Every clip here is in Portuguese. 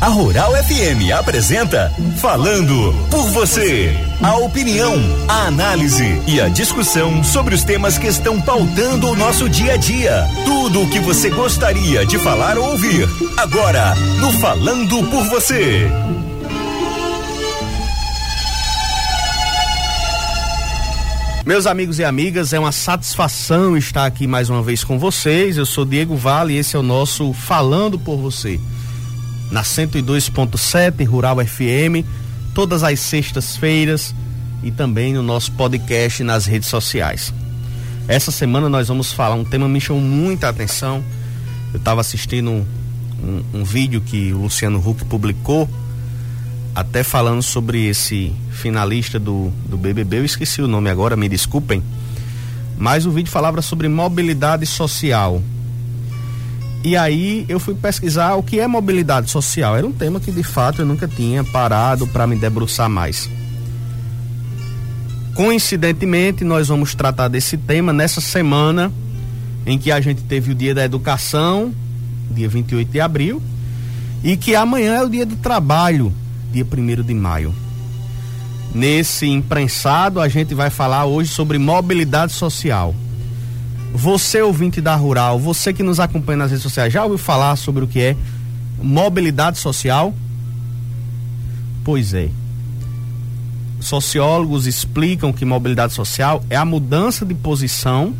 A Rural FM apresenta Falando por Você. A opinião, a análise e a discussão sobre os temas que estão pautando o nosso dia a dia. Tudo o que você gostaria de falar ou ouvir. Agora, no Falando por Você. Meus amigos e amigas, é uma satisfação estar aqui mais uma vez com vocês. Eu sou Diego Vale e esse é o nosso Falando por Você na 102.7 Rural FM, todas as sextas-feiras e também no nosso podcast nas redes sociais. Essa semana nós vamos falar um tema que me chamou muita atenção. Eu estava assistindo um, um, um, vídeo que o Luciano Huck publicou, até falando sobre esse finalista do, do BBB. Eu esqueci o nome agora, me desculpem. Mas o vídeo falava sobre mobilidade social. E aí eu fui pesquisar o que é mobilidade social. Era um tema que de fato eu nunca tinha parado para me debruçar mais. Coincidentemente, nós vamos tratar desse tema nessa semana em que a gente teve o Dia da Educação, dia 28 de abril, e que amanhã é o Dia do Trabalho, dia 1 de maio. Nesse imprensado, a gente vai falar hoje sobre mobilidade social. Você, ouvinte da Rural, você que nos acompanha nas redes sociais, já ouviu falar sobre o que é mobilidade social? Pois é. Sociólogos explicam que mobilidade social é a mudança de posição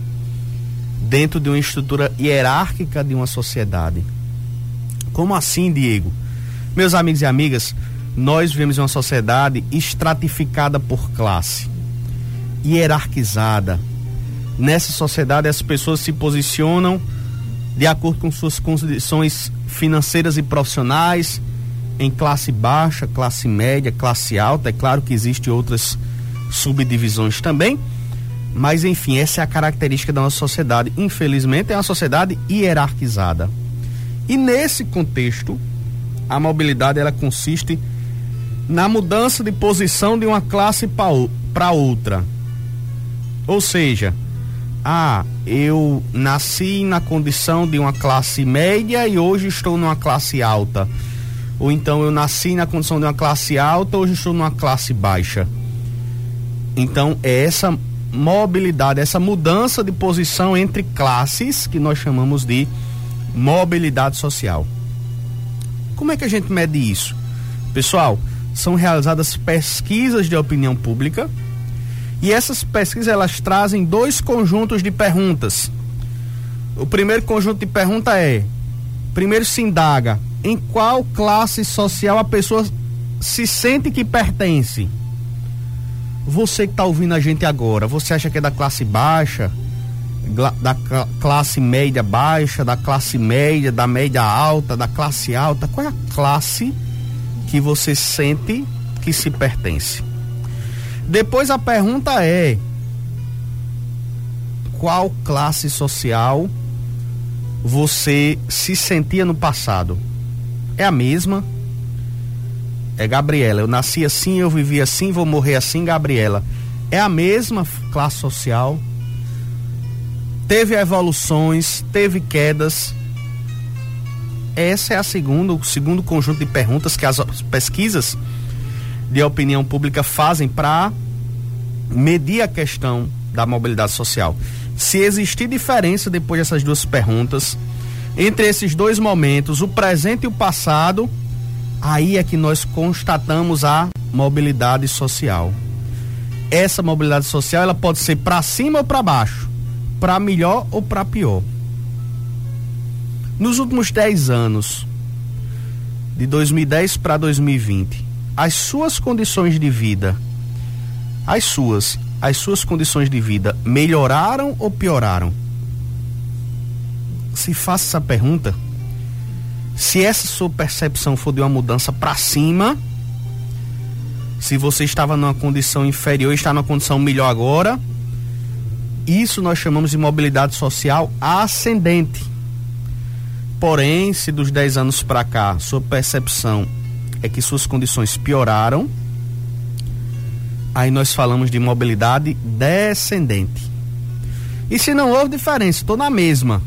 dentro de uma estrutura hierárquica de uma sociedade. Como assim, Diego? Meus amigos e amigas, nós vivemos em uma sociedade estratificada por classe, hierarquizada, nessa sociedade as pessoas se posicionam de acordo com suas condições financeiras e profissionais, em classe baixa, classe média, classe alta. É claro que existem outras subdivisões também, mas enfim, essa é a característica da nossa sociedade. Infelizmente, é uma sociedade hierarquizada. E nesse contexto, a mobilidade ela consiste na mudança de posição de uma classe para outra. Ou seja, ah, eu nasci na condição de uma classe média e hoje estou numa classe alta. Ou então eu nasci na condição de uma classe alta, hoje estou numa classe baixa. Então é essa mobilidade, essa mudança de posição entre classes que nós chamamos de mobilidade social. Como é que a gente mede isso? Pessoal, são realizadas pesquisas de opinião pública e essas pesquisas elas trazem dois conjuntos de perguntas. O primeiro conjunto de pergunta é: primeiro se indaga em qual classe social a pessoa se sente que pertence. Você que está ouvindo a gente agora, você acha que é da classe baixa, da classe média baixa, da classe média, da média alta, da classe alta? Qual é a classe que você sente que se pertence? Depois a pergunta é: qual classe social você se sentia no passado? É a mesma? É Gabriela. Eu nasci assim, eu vivi assim, vou morrer assim, Gabriela. É a mesma classe social? Teve evoluções, teve quedas. Essa é a segunda, o segundo conjunto de perguntas que as pesquisas de opinião pública fazem para medir a questão da mobilidade social. Se existir diferença depois dessas duas perguntas, entre esses dois momentos, o presente e o passado, aí é que nós constatamos a mobilidade social. Essa mobilidade social ela pode ser para cima ou para baixo, para melhor ou para pior. Nos últimos 10 anos, de 2010 para 2020, as suas condições de vida, as suas, as suas condições de vida melhoraram ou pioraram? Se faça essa pergunta, se essa sua percepção for de uma mudança para cima, se você estava numa condição inferior e está numa condição melhor agora, isso nós chamamos de mobilidade social ascendente. Porém, se dos 10 anos para cá sua percepção é que suas condições pioraram, aí nós falamos de mobilidade descendente. E se não houve diferença, estou na mesma,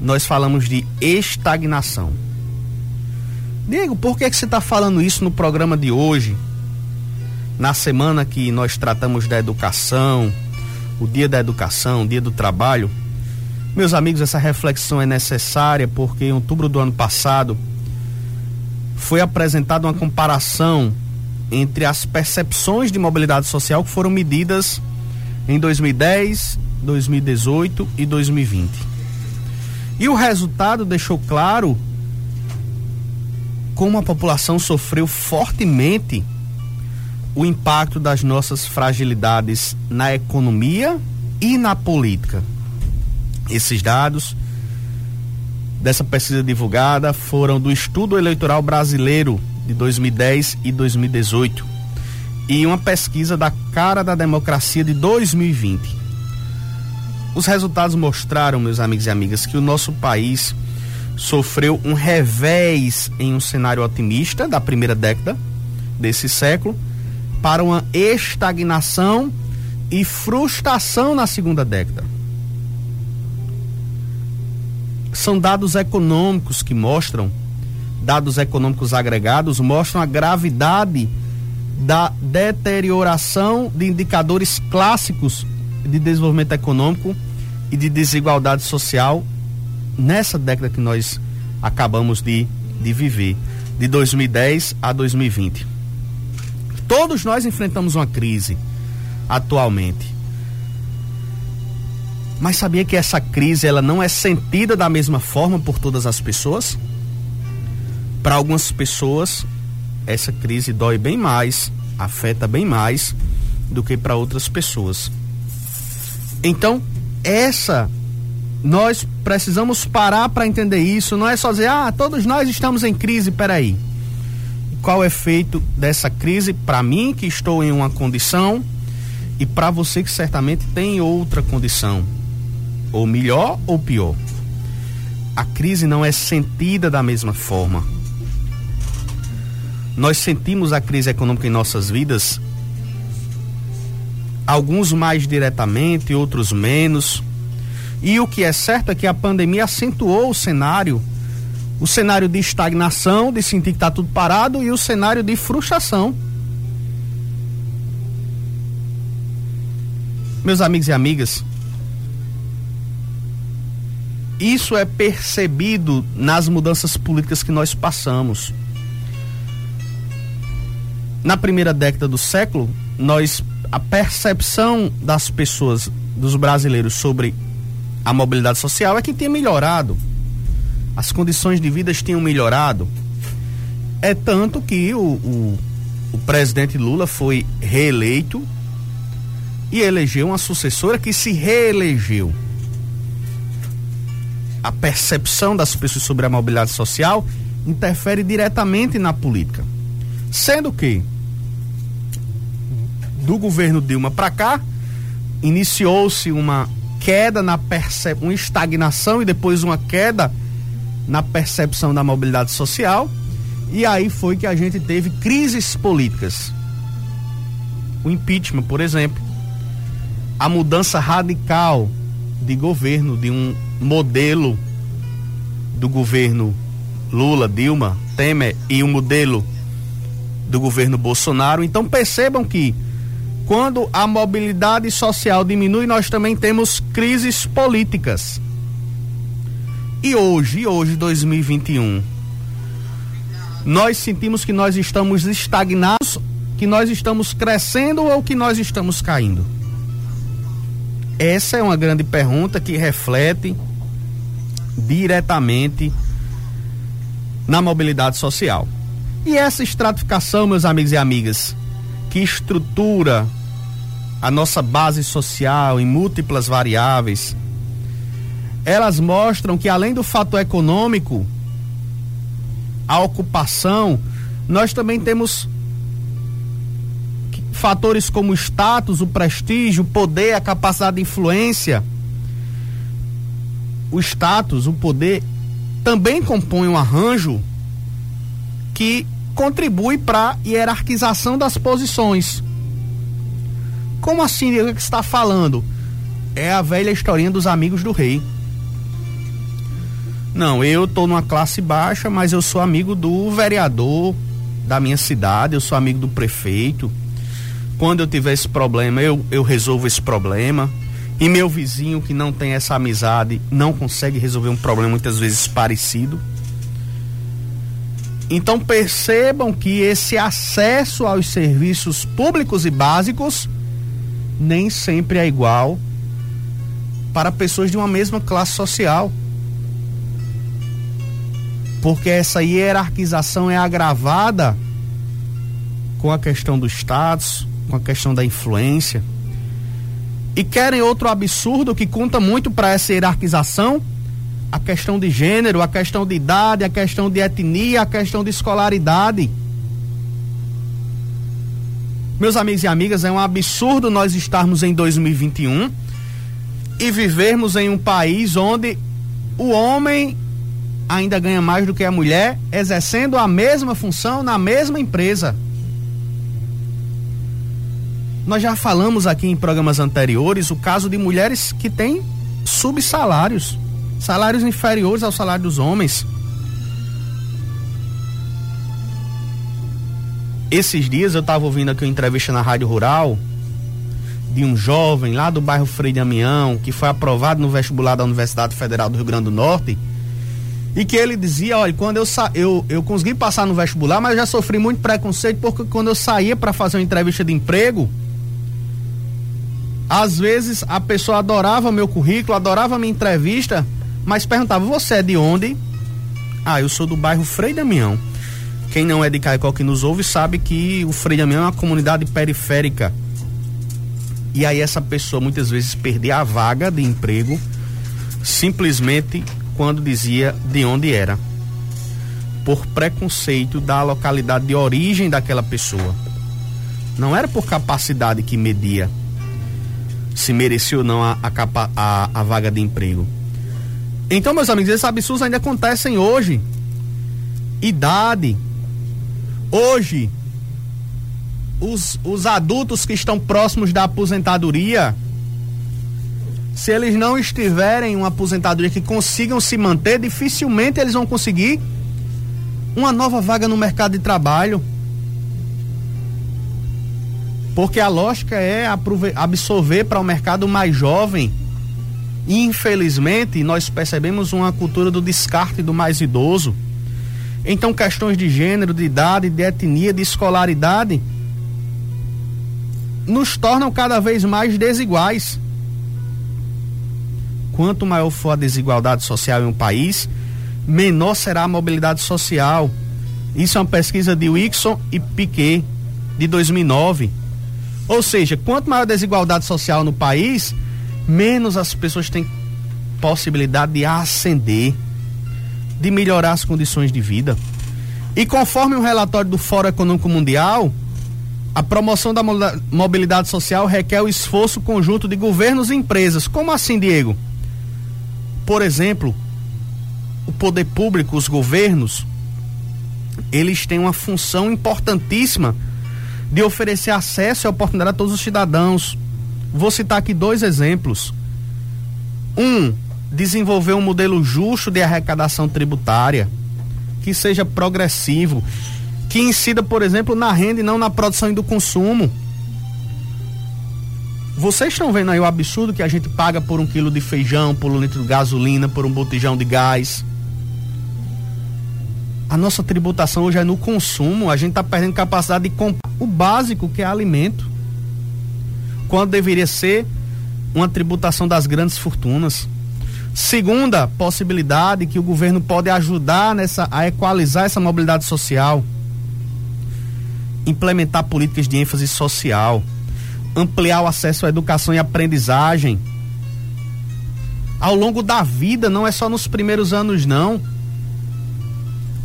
nós falamos de estagnação. Diego, por que, que você está falando isso no programa de hoje? Na semana que nós tratamos da educação, o dia da educação, o dia do trabalho. Meus amigos, essa reflexão é necessária porque em outubro do ano passado foi apresentada uma comparação entre as percepções de mobilidade social que foram medidas em 2010, 2018 e 2020. E o resultado deixou claro como a população sofreu fortemente o impacto das nossas fragilidades na economia e na política. Esses dados dessa pesquisa divulgada foram do Estudo Eleitoral Brasileiro de 2010 e 2018 e uma pesquisa da Cara da Democracia de 2020. Os resultados mostraram, meus amigos e amigas, que o nosso país sofreu um revés em um cenário otimista da primeira década desse século para uma estagnação e frustração na segunda década. São dados econômicos que mostram, dados econômicos agregados mostram a gravidade da deterioração de indicadores clássicos de desenvolvimento econômico e de desigualdade social nessa década que nós acabamos de, de viver, de 2010 a 2020. Todos nós enfrentamos uma crise atualmente. Mas sabia que essa crise ela não é sentida da mesma forma por todas as pessoas? Para algumas pessoas, essa crise dói bem mais, afeta bem mais do que para outras pessoas. Então, essa nós precisamos parar para entender isso, não é só dizer, ah, todos nós estamos em crise, peraí. Qual é o efeito dessa crise para mim que estou em uma condição e para você que certamente tem outra condição, ou melhor ou pior. A crise não é sentida da mesma forma nós sentimos a crise econômica em nossas vidas, alguns mais diretamente, outros menos. E o que é certo é que a pandemia acentuou o cenário, o cenário de estagnação, de sentir que está tudo parado, e o cenário de frustração. Meus amigos e amigas, isso é percebido nas mudanças políticas que nós passamos na primeira década do século, nós a percepção das pessoas, dos brasileiros sobre a mobilidade social é que tinha melhorado. As condições de vida tinham melhorado. É tanto que o, o, o presidente Lula foi reeleito e elegeu uma sucessora que se reelegeu. A percepção das pessoas sobre a mobilidade social interfere diretamente na política. Sendo que do governo Dilma para cá iniciou-se uma queda na percep uma estagnação e depois uma queda na percepção da mobilidade social e aí foi que a gente teve crises políticas. O impeachment, por exemplo, a mudança radical de governo, de um modelo do governo Lula, Dilma, Temer e o um modelo do governo Bolsonaro. Então percebam que quando a mobilidade social diminui, nós também temos crises políticas. E hoje, hoje 2021, nós sentimos que nós estamos estagnados, que nós estamos crescendo ou que nós estamos caindo? Essa é uma grande pergunta que reflete diretamente na mobilidade social. E essa estratificação, meus amigos e amigas, que estrutura a nossa base social em múltiplas variáveis, elas mostram que além do fator econômico, a ocupação, nós também temos fatores como status, o prestígio, o poder, a capacidade de influência. O status, o poder também compõe um arranjo que contribui para a hierarquização das posições. Como assim? O que está falando? É a velha historinha dos amigos do rei. Não, eu tô numa classe baixa, mas eu sou amigo do vereador da minha cidade, eu sou amigo do prefeito. Quando eu tiver esse problema, eu, eu resolvo esse problema. E meu vizinho que não tem essa amizade não consegue resolver um problema muitas vezes parecido. Então percebam que esse acesso aos serviços públicos e básicos nem sempre é igual para pessoas de uma mesma classe social. Porque essa hierarquização é agravada com a questão do status, com a questão da influência. E querem outro absurdo que conta muito para essa hierarquização a questão de gênero, a questão de idade, a questão de etnia, a questão de escolaridade. Meus amigos e amigas, é um absurdo nós estarmos em 2021 e vivermos em um país onde o homem ainda ganha mais do que a mulher, exercendo a mesma função na mesma empresa. Nós já falamos aqui em programas anteriores o caso de mulheres que têm subsalários salários inferiores ao salário dos homens. Esses dias eu estava ouvindo aqui uma entrevista na Rádio Rural de um jovem lá do bairro Frei Damião, que foi aprovado no vestibular da Universidade Federal do Rio Grande do Norte, e que ele dizia, olha, quando eu, sa eu, eu consegui passar no vestibular, mas já sofri muito preconceito, porque quando eu saía para fazer uma entrevista de emprego, às vezes a pessoa adorava meu currículo, adorava minha entrevista, mas perguntava: você é de onde? Ah, eu sou do bairro Frei Damião. Quem não é de Caicó que nos ouve sabe que o Frei Damião é uma comunidade periférica. E aí essa pessoa muitas vezes perdia a vaga de emprego simplesmente quando dizia de onde era. Por preconceito da localidade de origem daquela pessoa. Não era por capacidade que media se merecia ou não a, a, a, a vaga de emprego então, meus amigos, esses absurdos ainda acontecem hoje. Idade. Hoje, os, os adultos que estão próximos da aposentadoria, se eles não estiverem em uma aposentadoria que consigam se manter, dificilmente eles vão conseguir uma nova vaga no mercado de trabalho. Porque a lógica é absorver para o mercado mais jovem Infelizmente, nós percebemos uma cultura do descarte do mais idoso. Então, questões de gênero, de idade, de etnia, de escolaridade nos tornam cada vez mais desiguais. Quanto maior for a desigualdade social em um país, menor será a mobilidade social. Isso é uma pesquisa de Wixon e Piquet de 2009. Ou seja, quanto maior a desigualdade social no país, menos as pessoas têm possibilidade de ascender, de melhorar as condições de vida. E conforme o relatório do Fórum Econômico Mundial, a promoção da mobilidade social requer o esforço conjunto de governos e empresas. Como assim, Diego? Por exemplo, o poder público, os governos, eles têm uma função importantíssima de oferecer acesso e oportunidade a todos os cidadãos, Vou citar aqui dois exemplos. Um, desenvolver um modelo justo de arrecadação tributária, que seja progressivo, que incida, por exemplo, na renda e não na produção e do consumo. Vocês estão vendo aí o absurdo que a gente paga por um quilo de feijão, por um litro de gasolina, por um botijão de gás. A nossa tributação hoje é no consumo, a gente está perdendo capacidade de comprar o básico que é alimento quando deveria ser uma tributação das grandes fortunas. Segunda possibilidade que o governo pode ajudar nessa a equalizar essa mobilidade social, implementar políticas de ênfase social, ampliar o acesso à educação e aprendizagem. Ao longo da vida, não é só nos primeiros anos não.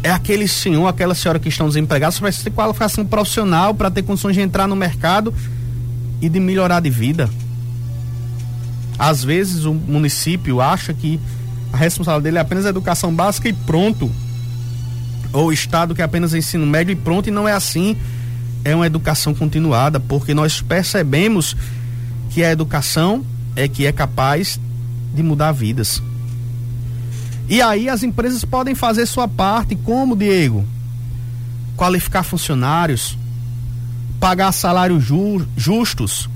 É aquele senhor, aquela senhora que estão desempregados, vai ter qualificação profissional para ter condições de entrar no mercado e de melhorar de vida. Às vezes o município acha que a responsabilidade dele é apenas a educação básica e pronto. Ou o Estado que é apenas ensino médio e pronto, e não é assim. É uma educação continuada, porque nós percebemos que a educação é que é capaz de mudar vidas. E aí as empresas podem fazer sua parte, como, Diego? Qualificar funcionários, pagar salários ju justos.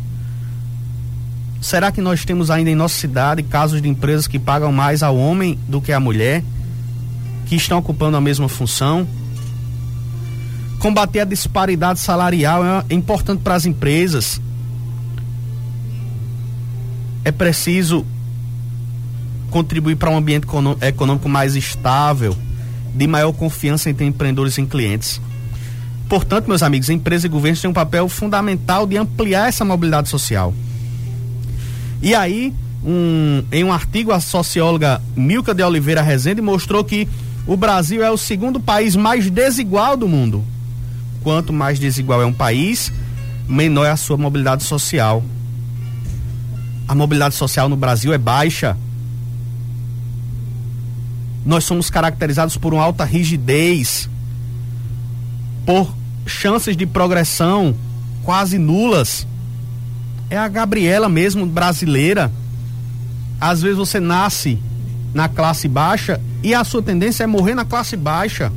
Será que nós temos ainda em nossa cidade casos de empresas que pagam mais ao homem do que à mulher, que estão ocupando a mesma função? Combater a disparidade salarial é importante para as empresas. É preciso contribuir para um ambiente econômico mais estável, de maior confiança entre empreendedores e clientes. Portanto, meus amigos, empresas e governos têm um papel fundamental de ampliar essa mobilidade social. E aí, um, em um artigo, a socióloga Milka de Oliveira Rezende mostrou que o Brasil é o segundo país mais desigual do mundo. Quanto mais desigual é um país, menor é a sua mobilidade social. A mobilidade social no Brasil é baixa nós somos caracterizados por uma alta rigidez, por chances de progressão quase nulas. É a Gabriela mesmo, brasileira. Às vezes você nasce na classe baixa e a sua tendência é morrer na classe baixa.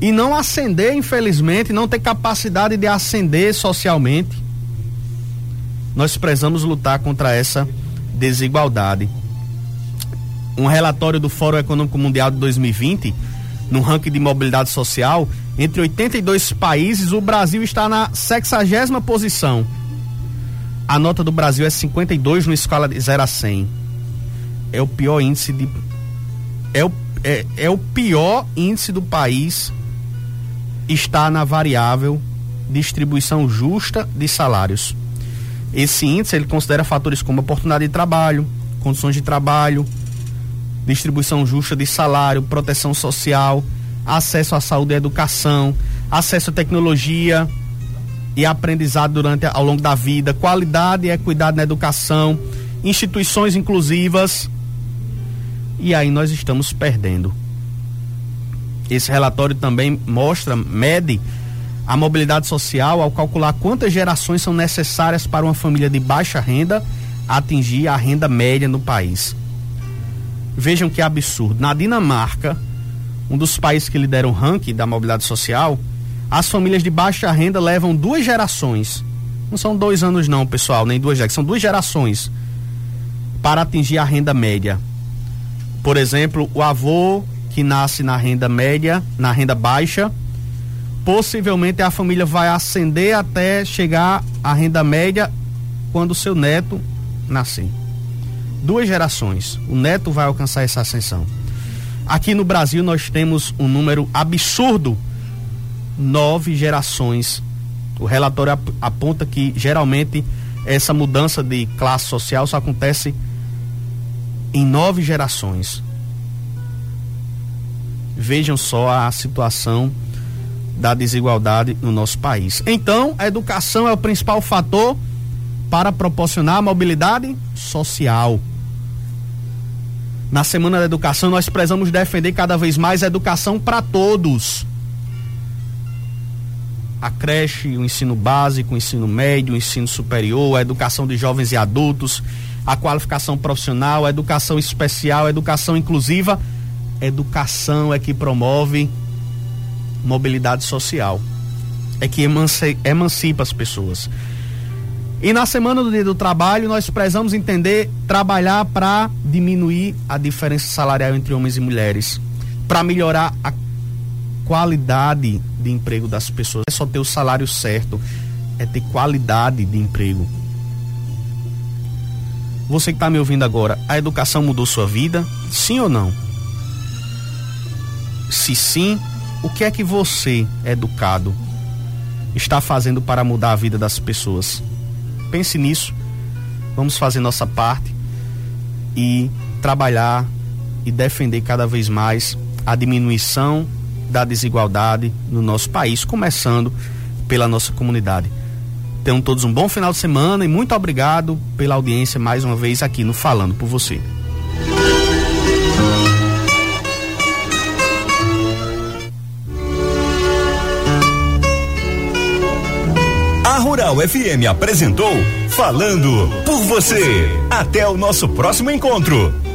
E não ascender, infelizmente, não ter capacidade de ascender socialmente. Nós precisamos lutar contra essa desigualdade um relatório do Fórum Econômico Mundial de 2020, no ranking de mobilidade social, entre 82 países, o Brasil está na 60 posição. A nota do Brasil é 52 no escala de 0 a 100. É o pior índice de. É o, é, é o pior índice do país. Está na variável distribuição justa de salários. Esse índice ele considera fatores como oportunidade de trabalho, condições de trabalho, distribuição justa de salário, proteção social, acesso à saúde e educação, acesso à tecnologia e aprendizado durante ao longo da vida, qualidade e equidade na educação, instituições inclusivas. E aí nós estamos perdendo. Esse relatório também mostra, mede a mobilidade social ao calcular quantas gerações são necessárias para uma família de baixa renda atingir a renda média no país. Vejam que absurdo. Na Dinamarca, um dos países que lidera o ranking da mobilidade social, as famílias de baixa renda levam duas gerações. Não são dois anos, não, pessoal, nem duas gerações, são duas gerações para atingir a renda média. Por exemplo, o avô que nasce na renda média, na renda baixa, possivelmente a família vai ascender até chegar à renda média quando o seu neto nascer duas gerações, o neto vai alcançar essa ascensão. Aqui no Brasil nós temos um número absurdo, nove gerações. O relatório aponta que geralmente essa mudança de classe social só acontece em nove gerações. Vejam só a situação da desigualdade no nosso país. Então, a educação é o principal fator para proporcionar a mobilidade social. Na Semana da Educação, nós precisamos defender cada vez mais a educação para todos. A creche, o ensino básico, o ensino médio, o ensino superior, a educação de jovens e adultos, a qualificação profissional, a educação especial, a educação inclusiva. Educação é que promove mobilidade social. É que emancipa as pessoas. E na semana do dia do trabalho, nós precisamos entender, trabalhar para diminuir a diferença salarial entre homens e mulheres, para melhorar a qualidade de emprego das pessoas. É só ter o salário certo, é ter qualidade de emprego. Você que está me ouvindo agora, a educação mudou sua vida? Sim ou não? Se sim, o que é que você, educado, está fazendo para mudar a vida das pessoas? Pense nisso. Vamos fazer nossa parte e trabalhar e defender cada vez mais a diminuição da desigualdade no nosso país, começando pela nossa comunidade. Tenham todos um bom final de semana e muito obrigado pela audiência mais uma vez aqui no Falando por Você. Rural FM apresentou Falando por você. Até o nosso próximo encontro.